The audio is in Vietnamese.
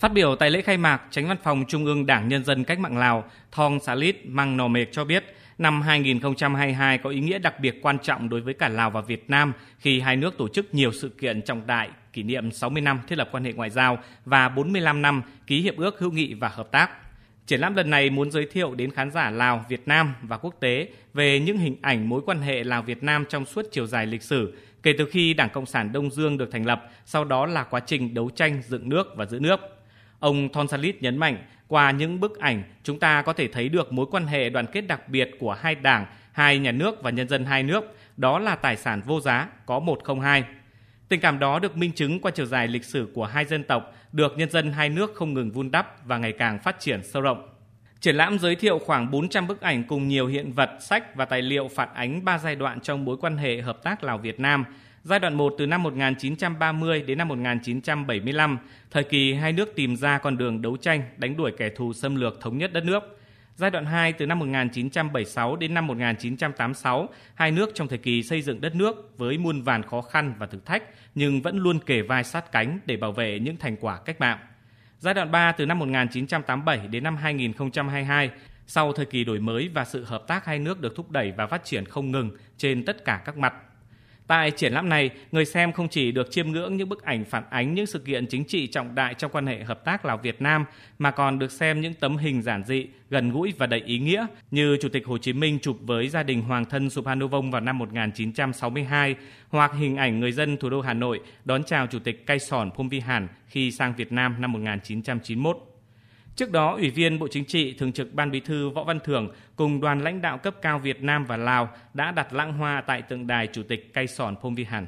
Phát biểu tại lễ khai mạc, Tránh Văn phòng Trung ương Đảng Nhân dân Cách mạng Lào Thong Salit Mang Nò Mệt cho biết, năm 2022 có ý nghĩa đặc biệt quan trọng đối với cả Lào và Việt Nam khi hai nước tổ chức nhiều sự kiện trọng đại kỷ niệm 60 năm thiết lập quan hệ ngoại giao và 45 năm ký hiệp ước hữu nghị và hợp tác. Triển lãm lần này muốn giới thiệu đến khán giả Lào, Việt Nam và quốc tế về những hình ảnh mối quan hệ Lào-Việt Nam trong suốt chiều dài lịch sử kể từ khi Đảng Cộng sản Đông Dương được thành lập, sau đó là quá trình đấu tranh dựng nước và giữ nước. Ông Thonsalit nhấn mạnh, qua những bức ảnh, chúng ta có thể thấy được mối quan hệ đoàn kết đặc biệt của hai đảng, hai nhà nước và nhân dân hai nước, đó là tài sản vô giá, có một không hai. Tình cảm đó được minh chứng qua chiều dài lịch sử của hai dân tộc, được nhân dân hai nước không ngừng vun đắp và ngày càng phát triển sâu rộng. Triển lãm giới thiệu khoảng 400 bức ảnh cùng nhiều hiện vật, sách và tài liệu phản ánh ba giai đoạn trong mối quan hệ hợp tác Lào-Việt Nam. Giai đoạn 1 từ năm 1930 đến năm 1975, thời kỳ hai nước tìm ra con đường đấu tranh đánh đuổi kẻ thù xâm lược thống nhất đất nước. Giai đoạn 2 từ năm 1976 đến năm 1986, hai nước trong thời kỳ xây dựng đất nước với muôn vàn khó khăn và thử thách nhưng vẫn luôn kề vai sát cánh để bảo vệ những thành quả cách mạng. Giai đoạn 3 từ năm 1987 đến năm 2022, sau thời kỳ đổi mới và sự hợp tác hai nước được thúc đẩy và phát triển không ngừng trên tất cả các mặt. Tại triển lãm này, người xem không chỉ được chiêm ngưỡng những bức ảnh phản ánh những sự kiện chính trị trọng đại trong quan hệ hợp tác Lào-Việt Nam, mà còn được xem những tấm hình giản dị, gần gũi và đầy ý nghĩa như Chủ tịch Hồ Chí Minh chụp với gia đình Hoàng thân Suphanovong vào năm 1962, hoặc hình ảnh người dân thủ đô Hà Nội đón chào Chủ tịch Cai Sòn Phumvihan khi sang Việt Nam năm 1991. Trước đó, Ủy viên Bộ Chính trị, Thường trực Ban Bí thư Võ Văn Thưởng cùng đoàn lãnh đạo cấp cao Việt Nam và Lào đã đặt lãng hoa tại tượng đài Chủ tịch Cây Sòn phong Vi Hàn.